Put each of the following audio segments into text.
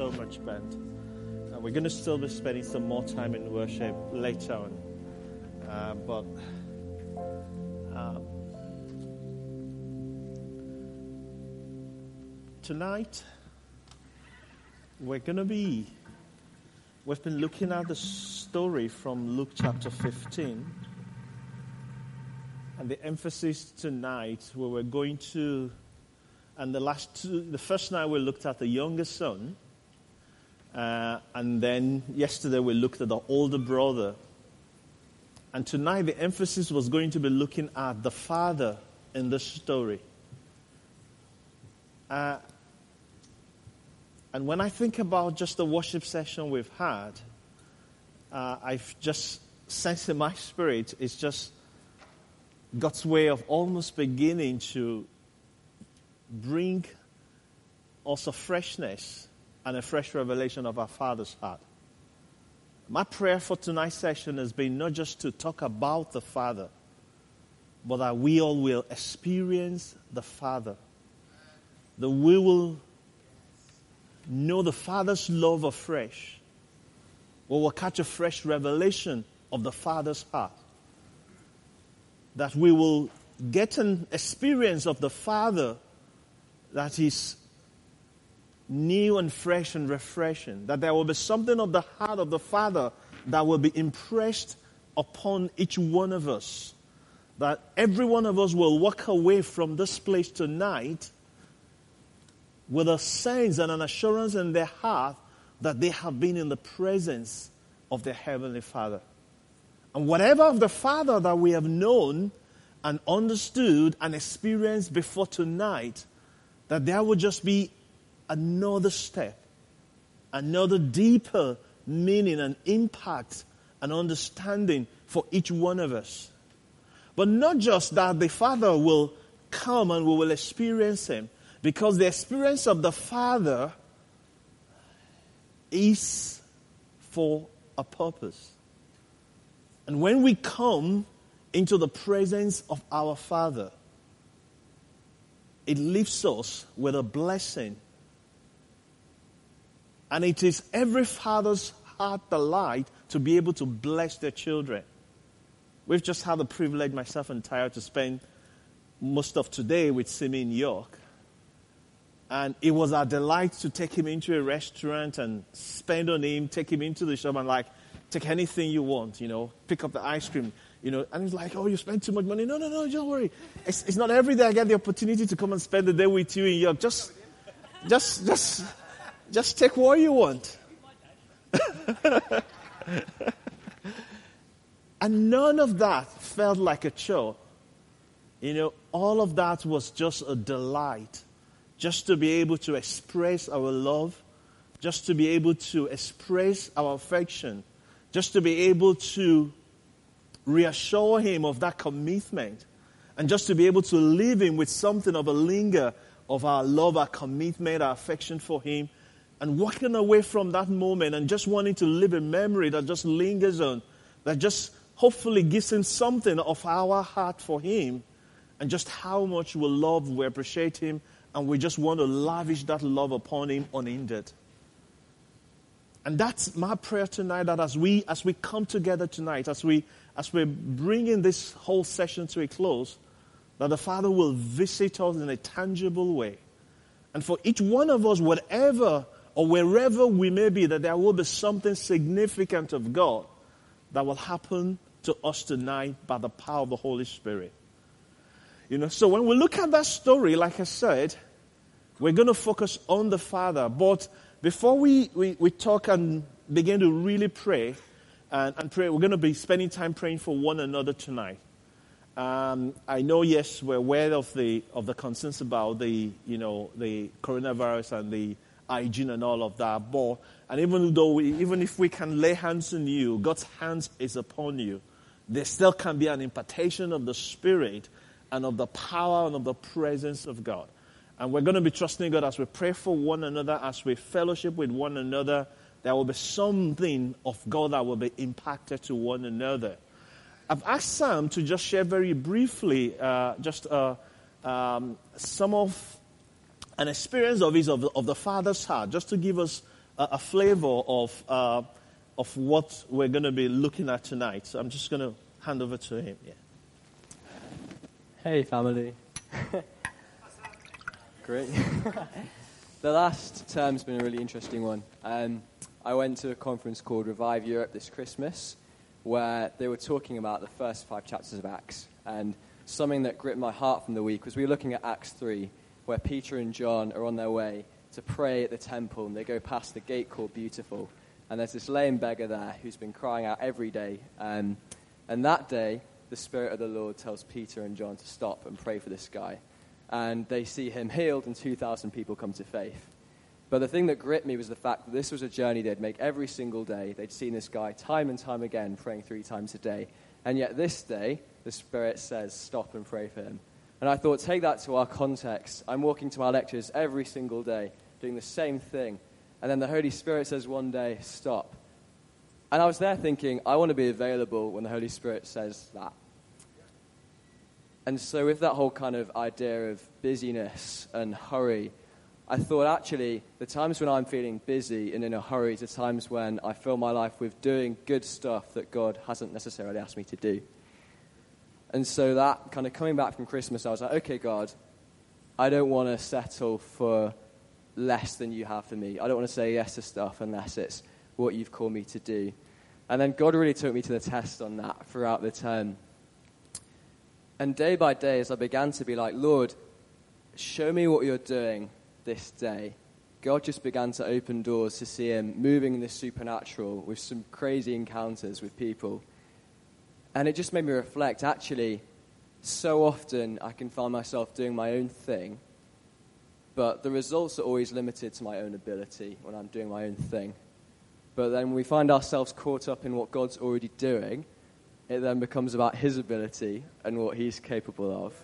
so much, Ben. And we're going to still be spending some more time in worship later on. Uh, but um, tonight, we're going to be, we've been looking at the story from Luke chapter 15. And the emphasis tonight, where we're going to and the last two, the first night we looked at the younger son. Uh, and then yesterday we looked at the older brother. And tonight the emphasis was going to be looking at the father in this story. Uh, and when I think about just the worship session we've had, uh, I've just sensed in my spirit, it's just God's way of almost beginning to bring also freshness and a fresh revelation of our Father's heart. My prayer for tonight's session has been not just to talk about the Father, but that we all will experience the Father. That we will know the Father's love afresh. We will catch a fresh revelation of the Father's heart. That we will get an experience of the Father that is new and fresh and refreshing. That there will be something of the heart of the Father that will be impressed upon each one of us. That every one of us will walk away from this place tonight with a sense and an assurance in their heart that they have been in the presence of their Heavenly Father. And whatever of the Father that we have known and understood and experienced before tonight, that there will just be another step, another deeper meaning and impact and understanding for each one of us. But not just that the Father will come and we will experience Him, because the experience of the Father is for a purpose. And when we come into the presence of our Father, it leaves us with a blessing. And it is every father's heart delight to be able to bless their children. We've just had the privilege, myself and Tyra, to spend most of today with Simi in York. And it was our delight to take him into a restaurant and spend on him, take him into the shop and like, take anything you want, you know, pick up the ice cream, you know, and he's like, oh, you spend too much money. No, no, no, don't worry. It's, it's not every day I get the opportunity to come and spend the day with you in York. Just, just, just, just take what you want. and none of that felt like a chore. You know, all of that was just a delight. Just to be able to express our love, just to be able to express our affection, just to be able to reassure him of that commitment and just to be able to leave him with something of a linger of our love, our commitment, our affection for him, and walking away from that moment and just wanting to live a memory that just lingers on, that just hopefully gives him something of our heart for him, and just how much we love, we appreciate him, and we just want to lavish that love upon him unhindered. And that's my prayer tonight that as we as we come together tonight, as we as we're bringing this whole session to a close, that the Father will visit us in a tangible way. And for each one of us, whatever or wherever we may be, that there will be something significant of God that will happen to us tonight by the power of the Holy Spirit. You know, so when we look at that story, like I said, we're going to focus on the Father. But before we, we, we talk and begin to really pray, and, and pray. We're going to be spending time praying for one another tonight. Um, I know, yes, we're aware of the of the concerns about the you know the coronavirus and the hygiene and all of that. But and even though we, even if we can lay hands on you, God's hands is upon you. There still can be an impartation of the Spirit and of the power and of the presence of God. And we're going to be trusting God as we pray for one another, as we fellowship with one another there will be something of God that will be impacted to one another. I've asked Sam to just share very briefly uh, just uh, um, some of an experience of his of, of, the Father's heart, just to give us a, a flavor of, uh, of what we're going to be looking at tonight. So I'm just going to hand over to him. Yeah. Hey, family. Great. the last term's been a really interesting one. Um, I went to a conference called Revive Europe this Christmas where they were talking about the first five chapters of Acts. And something that gripped my heart from the week was we were looking at Acts 3, where Peter and John are on their way to pray at the temple, and they go past the gate called Beautiful. And there's this lame beggar there who's been crying out every day. Um, and that day, the Spirit of the Lord tells Peter and John to stop and pray for this guy. And they see him healed, and 2,000 people come to faith. But the thing that gripped me was the fact that this was a journey they'd make every single day. They'd seen this guy time and time again praying three times a day. And yet this day, the Spirit says, stop and pray for him. And I thought, take that to our context. I'm walking to my lectures every single day, doing the same thing. And then the Holy Spirit says one day, stop. And I was there thinking, I want to be available when the Holy Spirit says that. And so, with that whole kind of idea of busyness and hurry, I thought actually the times when I'm feeling busy and in a hurry are times when I fill my life with doing good stuff that God hasn't necessarily asked me to do. And so that kind of coming back from Christmas, I was like, okay, God, I don't want to settle for less than you have for me. I don't want to say yes to stuff unless it's what you've called me to do. And then God really took me to the test on that throughout the term. And day by day, as I began to be like, Lord, show me what you're doing this day, God just began to open doors to see him moving in the supernatural with some crazy encounters with people. And it just made me reflect actually, so often I can find myself doing my own thing, but the results are always limited to my own ability when I'm doing my own thing. But then we find ourselves caught up in what God's already doing, it then becomes about his ability and what he's capable of.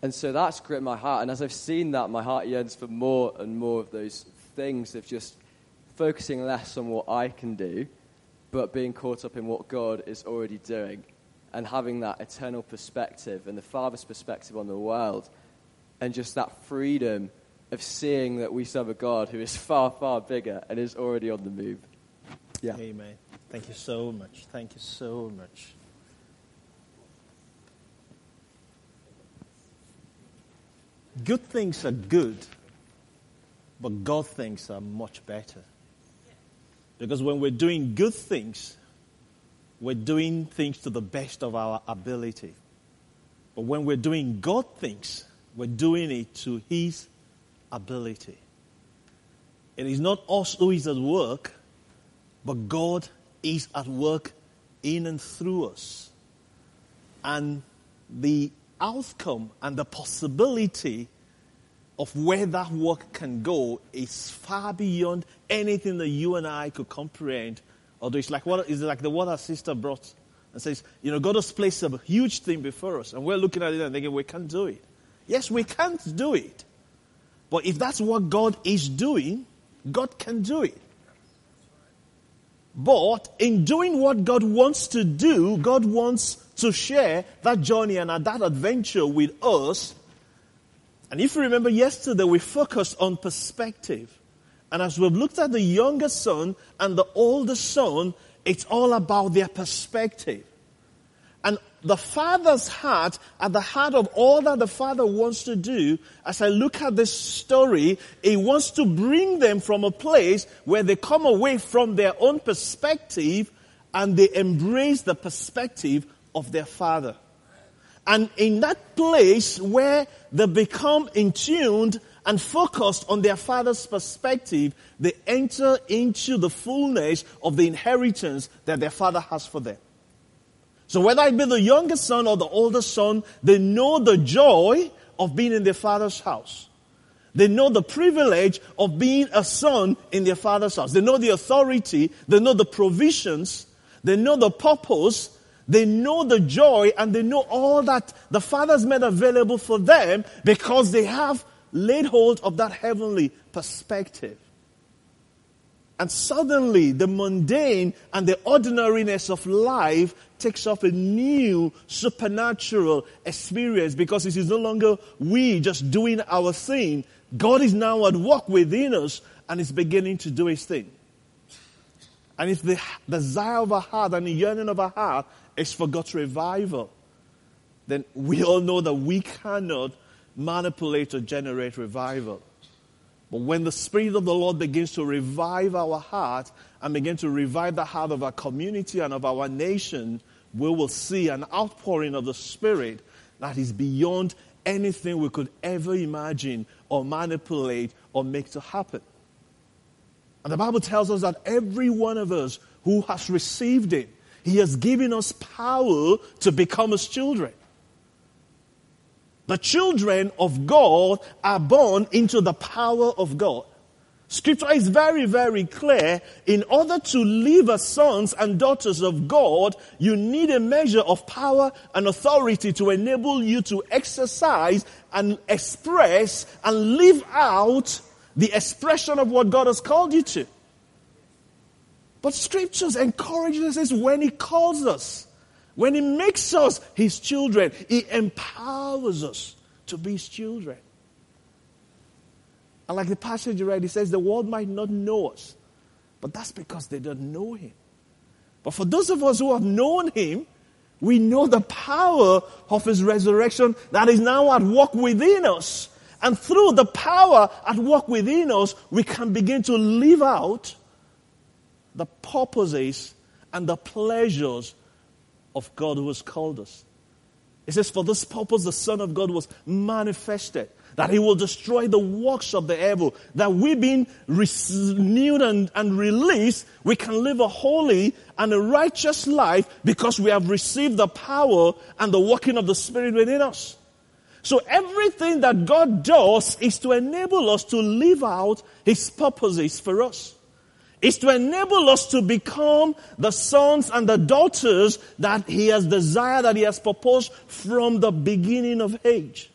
And so that's gripped my heart. And as I've seen that, my heart yearns for more and more of those things of just focusing less on what I can do, but being caught up in what God is already doing and having that eternal perspective and the Father's perspective on the world and just that freedom of seeing that we serve a God who is far, far bigger and is already on the move. Yeah. Amen. Thank you so much. Thank you so much. Good things are good, but God things are much better. Because when we're doing good things, we're doing things to the best of our ability. But when we're doing God things, we're doing it to His ability. It is not us who is at work, but God is at work in and through us. And the outcome and the possibility of where that work can go is far beyond anything that you and I could comprehend. Although it's like what is like the what our sister brought and says, you know, God has placed a huge thing before us, and we're looking at it and thinking we can't do it. Yes, we can't do it. But if that's what God is doing, God can do it. But in doing what God wants to do, God wants to share that journey and that adventure with us. And if you remember yesterday, we focused on perspective. And as we've looked at the younger son and the older son, it's all about their perspective. And the father's heart, at the heart of all that the father wants to do, as I look at this story, he wants to bring them from a place where they come away from their own perspective and they embrace the perspective of their father. And in that place where they become in tuned and focused on their father's perspective, they enter into the fullness of the inheritance that their father has for them. So whether it be the youngest son or the oldest son, they know the joy of being in their father's house. They know the privilege of being a son in their father's house. They know the authority. They know the provisions. They know the purpose. They know the joy and they know all that the Father's made available for them because they have laid hold of that heavenly perspective. And suddenly the mundane and the ordinariness of life takes off a new supernatural experience because it is no longer we just doing our thing. God is now at work within us and is beginning to do his thing. And if the desire of our heart and the yearning of our heart is for God's revival, then we all know that we cannot manipulate or generate revival. But when the Spirit of the Lord begins to revive our heart and begin to revive the heart of our community and of our nation, we will see an outpouring of the Spirit that is beyond anything we could ever imagine or manipulate or make to happen. And the Bible tells us that every one of us who has received it, He has given us power to become His children. The children of God are born into the power of God. Scripture is very, very clear. In order to live as sons and daughters of God, you need a measure of power and authority to enable you to exercise and express and live out the expression of what God has called you to. But scriptures encourages us when He calls us, when He makes us His children, He empowers us to be His children. And like the passage you read, He says, the world might not know us, but that's because they don't know Him. But for those of us who have known Him, we know the power of His resurrection that is now at work within us and through the power at work within us, we can begin to live out the purposes and the pleasures of God who has called us. It says, For this purpose the Son of God was manifested, that he will destroy the works of the evil, that we being renewed and, and released, we can live a holy and a righteous life because we have received the power and the working of the Spirit within us. So everything that God does is to enable us to live out His purposes for us. It's to enable us to become the sons and the daughters that He has desired, that He has proposed from the beginning of age.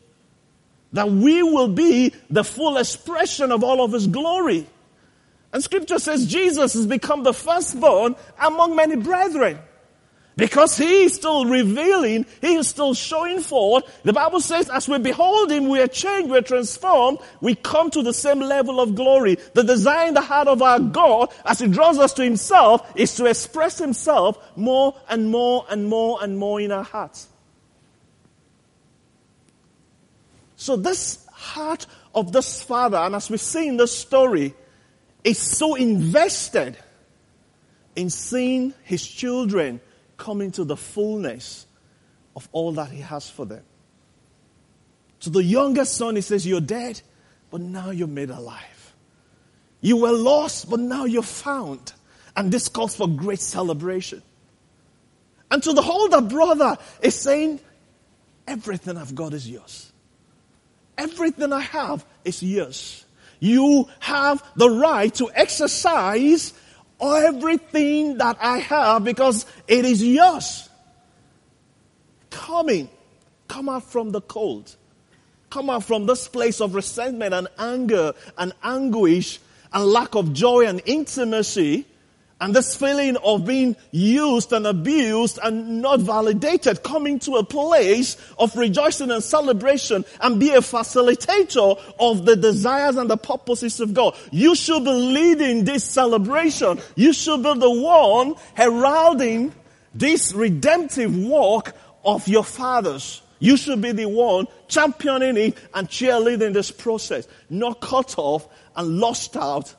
That we will be the full expression of all of His glory. And scripture says Jesus has become the firstborn among many brethren. Because he is still revealing, he is still showing forth. The Bible says, as we behold him, we are changed, we are transformed, we come to the same level of glory. The desire in the heart of our God, as he draws us to himself, is to express himself more and more and more and more in our hearts. So this heart of this father, and as we see in this story, is so invested in seeing his children coming to the fullness of all that He has for them. To the younger son, He says, You're dead, but now you're made alive. You were lost, but now you're found. And this calls for great celebration. And to the older brother, is saying, Everything I've got is yours. Everything I have is yours. You have the right to exercise everything that I have because it is yours. Come Coming, come out from the cold. Come out from this place of resentment and anger and anguish and lack of joy and intimacy and this feeling of being used and abused and not validated, coming to a place of rejoicing and celebration and be a facilitator of the desires and the purposes of God. You should be leading this celebration. You should be the one heralding this redemptive work of your fathers. You should be the one championing it and cheerleading this process, not cut off and lost out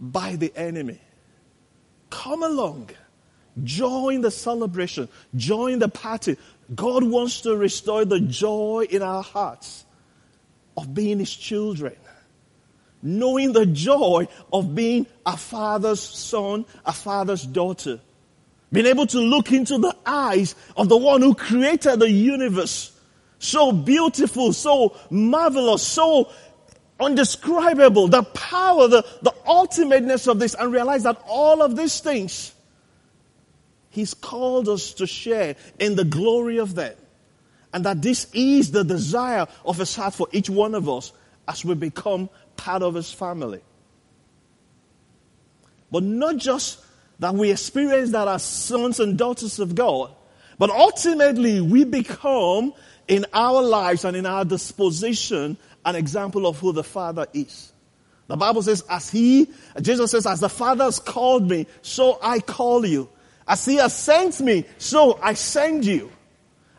by the enemy. Come along. Join the celebration. Join the party. God wants to restore the joy in our hearts of being His children. Knowing the joy of being a father's son, a father's daughter. Being able to look into the eyes of the one who created the universe. So beautiful, so marvelous, so undescribable, the power, the, the ultimateness of this, and realize that all of these things, He's called us to share in the glory of them. And that this is the desire of His heart for each one of us as we become part of His family. But not just that we experience that as sons and daughters of God, but ultimately we become in our lives and in our disposition an example of who the Father is. The Bible says, as he, Jesus says, as the Father has called me, so I call you. As he has sent me, so I send you.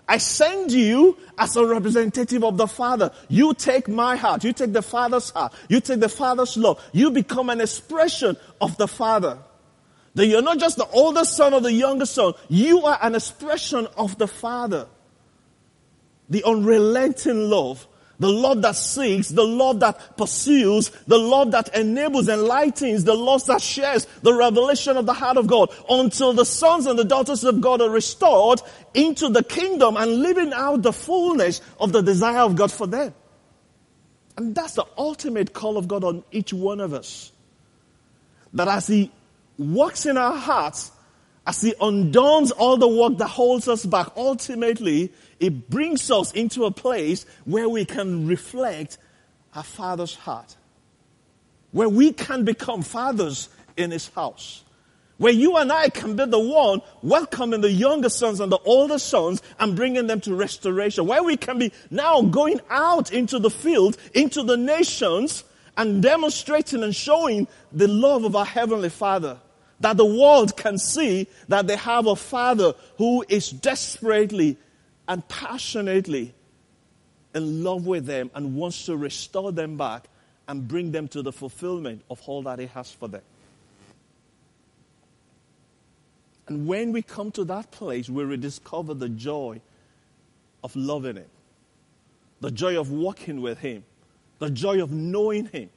I send you as a representative of the Father. You take my heart. You take the Father's heart. You take the Father's love. You become an expression of the Father. That you're not just the older son or the younger son. You are an expression of the Father. The unrelenting love the love that seeks, the love that pursues, the love that enables, enlightens, the love that shares the revelation of the heart of God until the sons and the daughters of God are restored into the kingdom and living out the fullness of the desire of God for them. And that's the ultimate call of God on each one of us. That as He works in our hearts, as He undoes all the work that holds us back, ultimately, it brings us into a place where we can reflect our Father's heart. Where we can become fathers in His house. Where you and I can be the one welcoming the younger sons and the older sons and bringing them to restoration. Where we can be now going out into the field, into the nations, and demonstrating and showing the love of our Heavenly Father. That the world can see that they have a Father who is desperately and passionately in love with them and wants to restore them back and bring them to the fulfillment of all that He has for them. And when we come to that place we rediscover the joy of loving Him, the joy of walking with Him, the joy of knowing Him,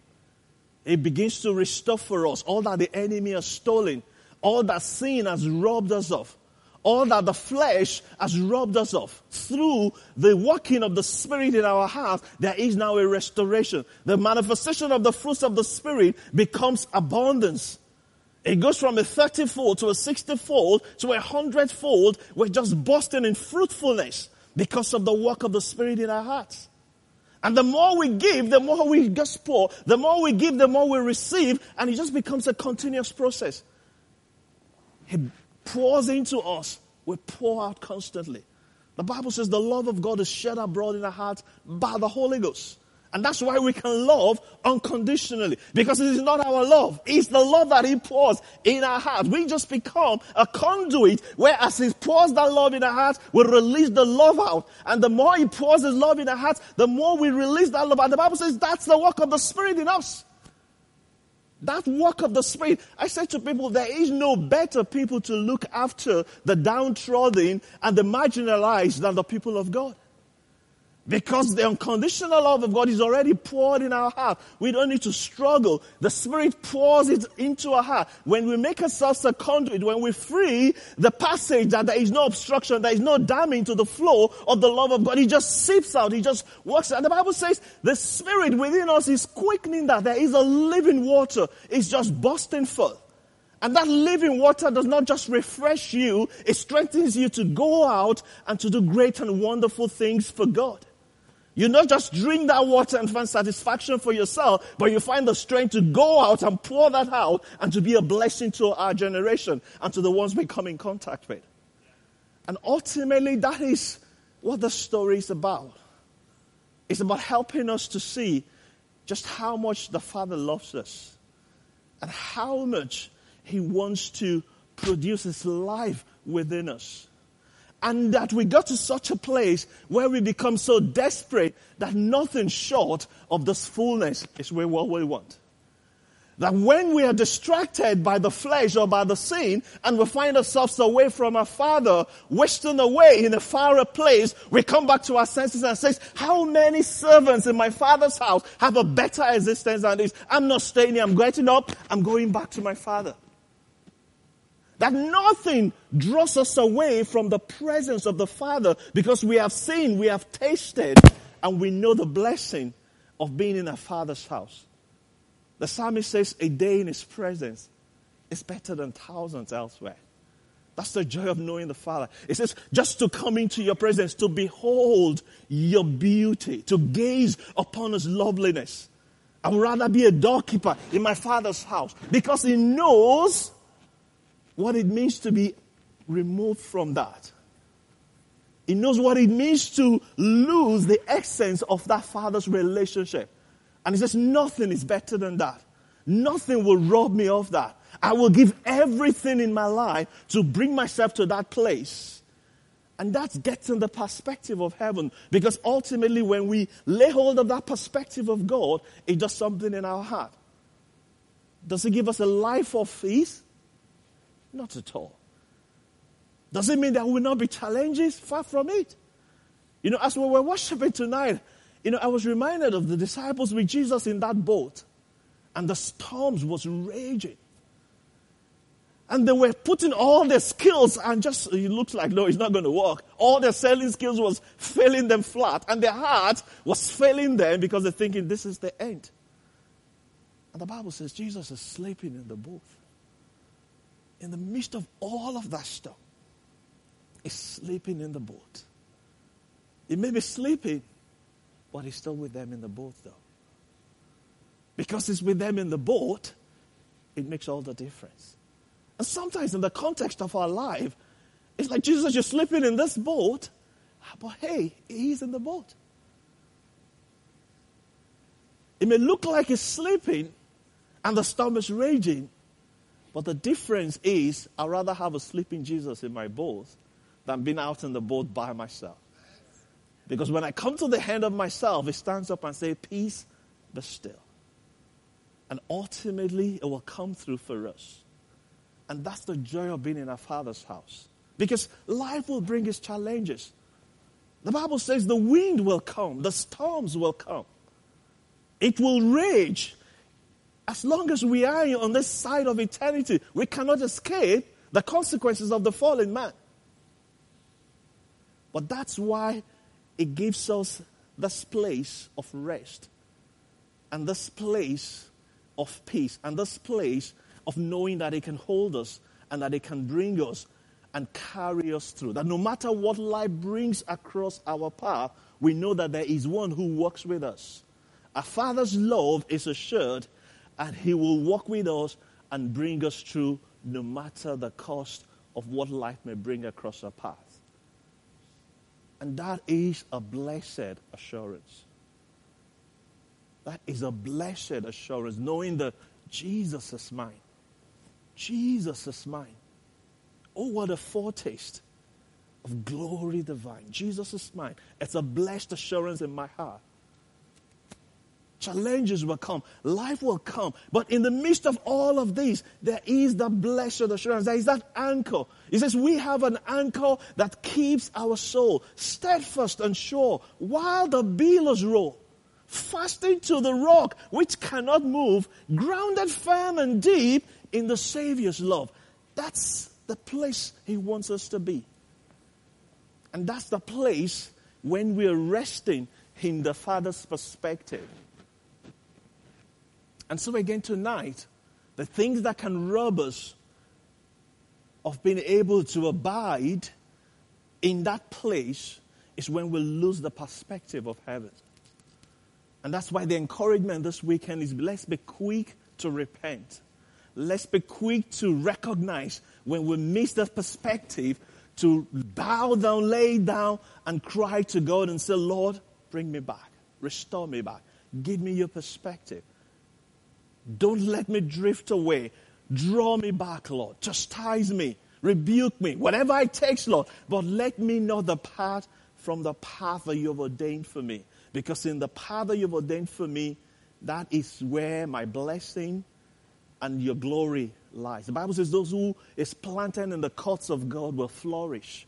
it begins to restore for us all that the enemy has stolen, all that sin has robbed us of all that the flesh has robbed us of. Through the working of the Spirit in our hearts, there is now a restoration. The manifestation of the fruits of the Spirit becomes abundance. It goes from a 30 fold to a 60 fold to a 100 fold. We're just busting in fruitfulness because of the work of the Spirit in our hearts. And the more we give, the more we just pour. The more we give, the more we receive. And it just becomes a continuous process. He pours into us, we pour out constantly. The Bible says the love of God is shed abroad in our hearts by the Holy Ghost. And that's why we can love unconditionally. Because it is not our love. It's the love that He pours in our hearts. We just become a conduit where as He pours that love in our hearts, we release the love out. And the more He pours His love in our hearts, the more we release that love. And the Bible says that's the work of the Spirit in us. That work of the Spirit. I said to people, there is no better people to look after the downtrodden and the marginalized than the people of God. Because the unconditional love of God is already poured in our heart. We don't need to struggle. The Spirit pours it into our heart. When we make ourselves a conduit, when we free the passage that there is no obstruction, there is no damming to the flow of the love of God, it just seeps out, it just works. And the Bible says the Spirit within us is quickening that. There is a living water. It's just bursting forth. And that living water does not just refresh you, it strengthens you to go out and to do great and wonderful things for God. You not just drink that water and find satisfaction for yourself, but you find the strength to go out and pour that out and to be a blessing to our generation and to the ones we come in contact with. And ultimately, that is what the story is about. It's about helping us to see just how much the Father loves us and how much He wants to produce His life within us and that we got to such a place where we become so desperate that nothing short of this fullness is what we want. That when we are distracted by the flesh or by the sin and we find ourselves away from our Father, wasting away in a far place, we come back to our senses and say, how many servants in my Father's house have a better existence than this? I'm not staying here. I'm getting up. I'm going back to my Father. That nothing draws us away from the presence of the Father because we have seen, we have tasted, and we know the blessing of being in a Father's house. The psalmist says, A day in His presence is better than thousands elsewhere. That's the joy of knowing the Father. It says, just to come into your presence, to behold your beauty, to gaze upon His loveliness. I would rather be a doorkeeper in my Father's house because He knows what it means to be removed from that. He knows what it means to lose the essence of that father's relationship. And he says, nothing is better than that. Nothing will rob me of that. I will give everything in my life to bring myself to that place. And that's getting the perspective of heaven. Because ultimately, when we lay hold of that perspective of God, it does something in our heart. Does it give us a life of peace? Not at all. Does it mean there will not be challenges? Far from it. You know, as we were worshiping tonight, you know, I was reminded of the disciples with Jesus in that boat, and the storms was raging. And they were putting all their skills and just, it looks like, no, it's not going to work. All their sailing skills was failing them flat. And their heart was failing them because they're thinking this is the end. And the Bible says Jesus is sleeping in the boat. In the midst of all of that stuff, he's sleeping in the boat. He may be sleeping, but he's still with them in the boat, though. Because he's with them in the boat, it makes all the difference. And sometimes in the context of our life, it's like Jesus, you're sleeping in this boat, but hey, he's in the boat. It may look like he's sleeping and the storm is raging, but the difference is I'd rather have a sleeping Jesus in my boat than being out in the boat by myself. Because when I come to the hand of myself, it stands up and say, Peace, be still. And ultimately, it will come through for us. And that's the joy of being in our Father's house. Because life will bring its challenges. The Bible says the wind will come, the storms will come. It will rage. As long as we are on this side of eternity, we cannot escape the consequences of the fallen man. But that's why it gives us this place of rest and this place of peace and this place of knowing that it can hold us and that it can bring us and carry us through. That no matter what life brings across our path, we know that there is one who walks with us. Our Father's love is assured, and He will walk with us and bring us through no matter the cost of what life may bring across our path. And that is a blessed assurance. That is a blessed assurance, knowing that Jesus is mine. Jesus is mine. Oh, what a foretaste of glory divine. Jesus is mine. It's a blessed assurance in my heart. Challenges will come, life will come. But in the midst of all of these, there is the blessed assurance. There is that anchor. He says, We have an anchor that keeps our soul steadfast and sure while the billows roll. Fasting to the rock which cannot move, grounded firm and deep in the Savior's love. That's the place He wants us to be. And that's the place when we're resting in the Father's perspective. And so, again, tonight, the things that can rob us of being able to abide in that place is when we lose the perspective of heaven. And that's why the encouragement this weekend is let's be quick to repent let's be quick to recognize when we miss that perspective to bow down, lay down, and cry to God and say, Lord, bring me back, restore me back, give me your perspective. Don't let me drift away. Draw me back, Lord. Chastise me, rebuke me, whatever it takes, Lord. But let me know the path from the path that you've ordained for me. Because in the path that you've ordained for me, that is where my blessing and your glory lies. The Bible says those who is planted in the courts of God will flourish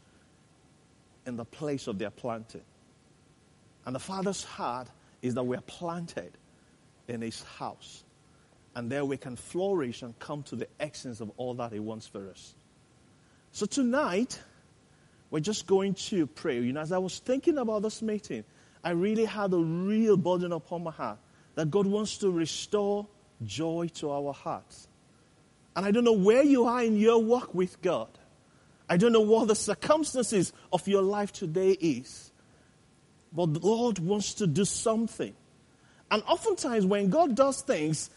in the place of their planting. And the Father's heart is that we're planted in His house. And there we can flourish and come to the essence of all that He wants for us. So tonight, we're just going to pray. You know, as I was thinking about this meeting, I really had a real burden upon my heart that God wants to restore joy to our hearts. And I don't know where you are in your walk with God. I don't know what the circumstances of your life today is. But the Lord wants to do something. And oftentimes when God does things,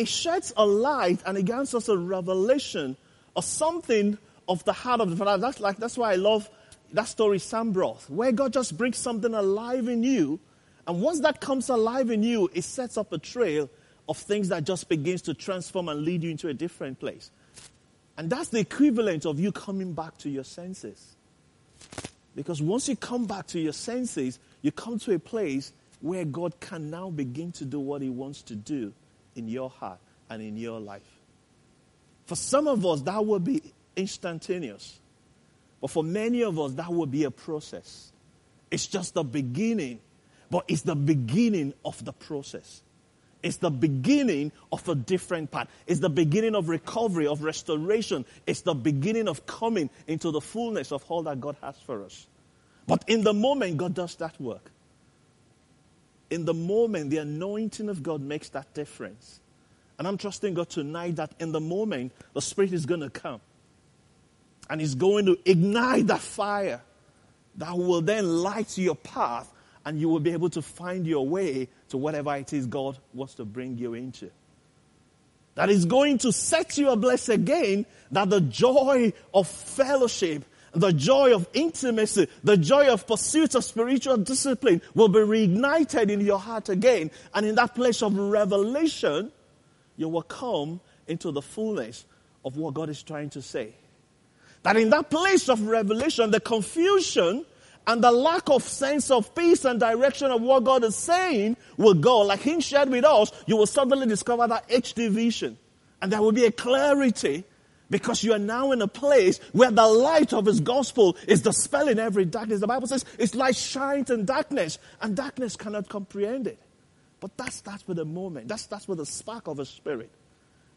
it sheds a light and it gives us a revelation of something of the heart of the Father. That's like that's why I love that story Sam brought, where God just brings something alive in you, and once that comes alive in you, it sets up a trail of things that just begins to transform and lead you into a different place. And that's the equivalent of you coming back to your senses. Because once you come back to your senses, you come to a place where God can now begin to do what He wants to do in your heart and in your life. For some of us, that will be instantaneous. But for many of us, that will be a process. It's just the beginning, but it's the beginning of the process. It's the beginning of a different path. It's the beginning of recovery, of restoration. It's the beginning of coming into the fullness of all that God has for us. But in the moment, God does that work. In the moment, the anointing of God makes that difference. And I'm trusting God tonight that in the moment, the Spirit is going to come. And He's going to ignite that fire that will then light your path and you will be able to find your way to whatever it is God wants to bring you into. That is going to set you ablaze again, that the joy of fellowship, the joy of intimacy, the joy of pursuit of spiritual discipline will be reignited in your heart again. And in that place of revelation, you will come into the fullness of what God is trying to say. That in that place of revelation, the confusion and the lack of sense of peace and direction of what God is saying will go. Like He shared with us, you will suddenly discover that HD vision. And there will be a clarity because you are now in a place where the light of His gospel is dispelling every darkness. The Bible says it's light shines in darkness, and darkness cannot comprehend it. But that starts with a moment. That starts with a spark of a spirit.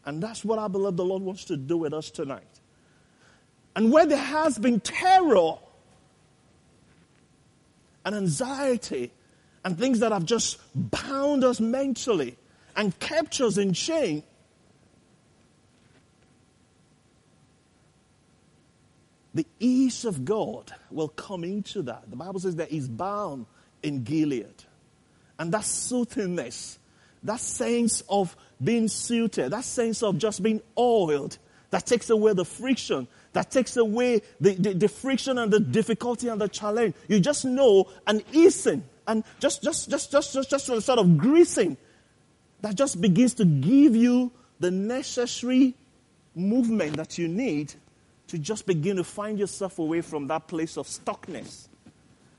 And that's what I believe the Lord wants to do with us tonight. And where there has been terror and anxiety and things that have just bound us mentally and kept us in chain. The ease of God will come into that. The Bible says that He's bound in Gilead. And that soothingness, that sense of being suited, that sense of just being oiled, that takes away the friction, that takes away the, the, the, friction and the difficulty and the challenge. You just know an easing and just, just, just, just, just, just sort of greasing that just begins to give you the necessary movement that you need to just begin to find yourself away from that place of stuckness.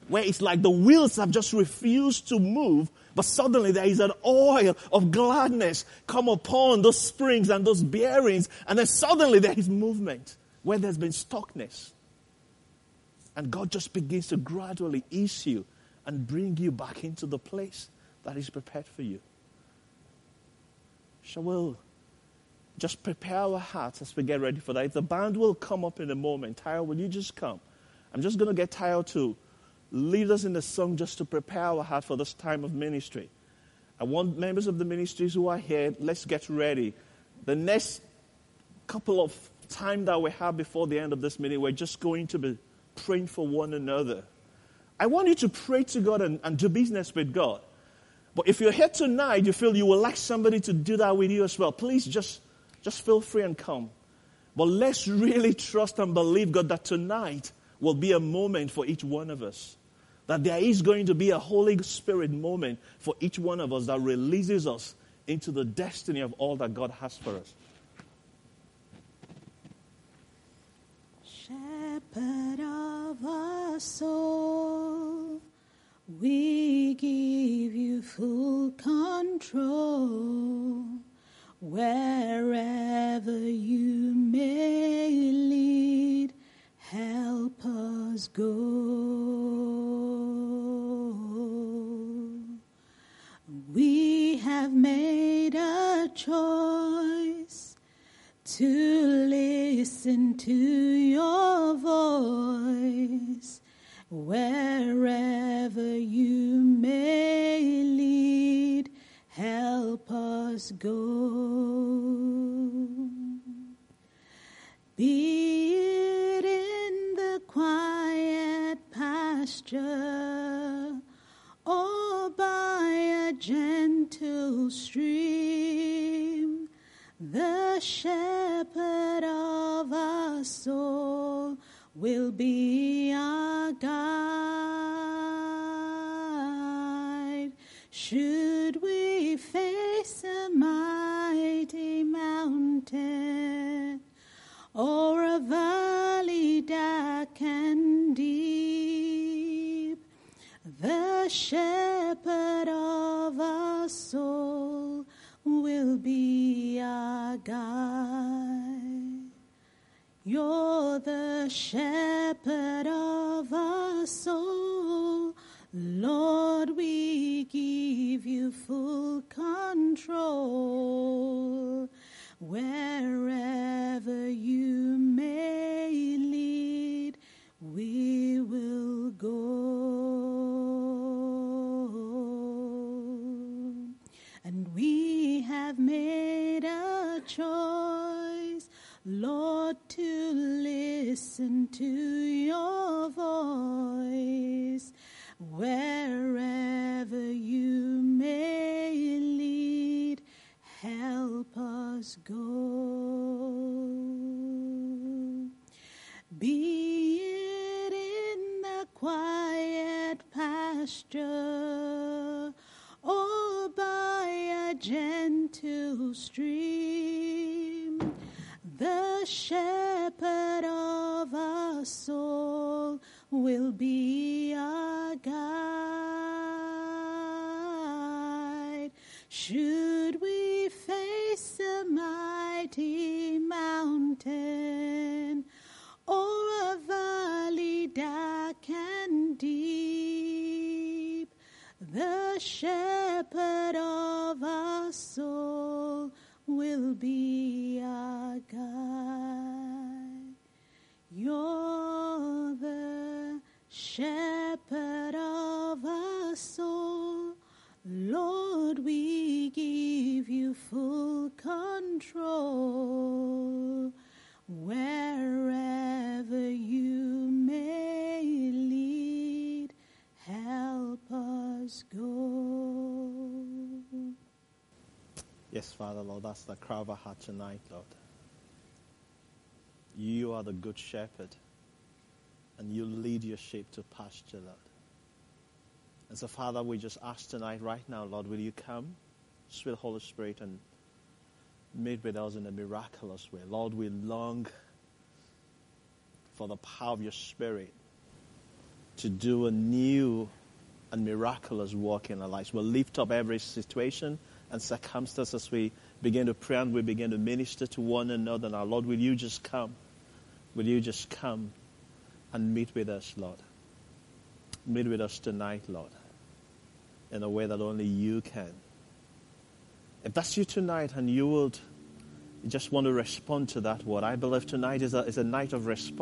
Where it's like the wheels have just refused to move, but suddenly there is an oil of gladness come upon those springs and those bearings, and then suddenly there is movement where there's been stuckness. And God just begins to gradually ease you and bring you back into the place that is prepared for you. We just prepare our hearts as we get ready for that? If the band will come up in a moment, Tyler, will you just come? I'm just going to get Tyler to lead us in the song just to prepare our heart for this time of ministry. I want members of the ministries who are here, let's get ready. The next couple of time that we have before the end of this meeting, we're just going to be praying for one another. I want you to pray to God and, and do business with God. But if you're here tonight, you feel you would like somebody to do that with you as well, please just, just feel free and come. But let's really trust and believe, God, that tonight will be a moment for each one of us. That there is going to be a Holy Spirit moment for each one of us that releases us into the destiny of all that God has for us. shepherd of our soul, we give you full control. To listen to your voice wherever you may lead. Help us go. Be it in the quiet pasture or by a gentle stream the shepherd will be our guide. Should we face a mighty mountain or a valley dark and deep, the shepherd of our soul will be our guide. You're the shepherd. Listen to your voice. Wherever you may lead, help us go. Be it in the quiet pasture soul will be our guide. Should we face a mighty mountain or a valley dark and deep, the Lord, we give you full control. Wherever you may lead, help us go. Yes, Father, Lord, that's the cry of our heart tonight, Lord. You are the good shepherd, and you lead your sheep to pasture, Lord. And so, Father, we just ask tonight, right now, Lord, will you come, sweet Holy Spirit, and meet with us in a miraculous way. Lord, we long for the power of your Spirit to do a new and miraculous work in our lives. We'll lift up every situation and circumstance as we begin to pray and we begin to minister to one another. Now, Lord, will you just come? Will you just come and meet with us, Lord? Meet with us tonight, Lord, in a way that only you can. If that's you tonight and you would just want to respond to that word, I believe tonight is a, is a night of response.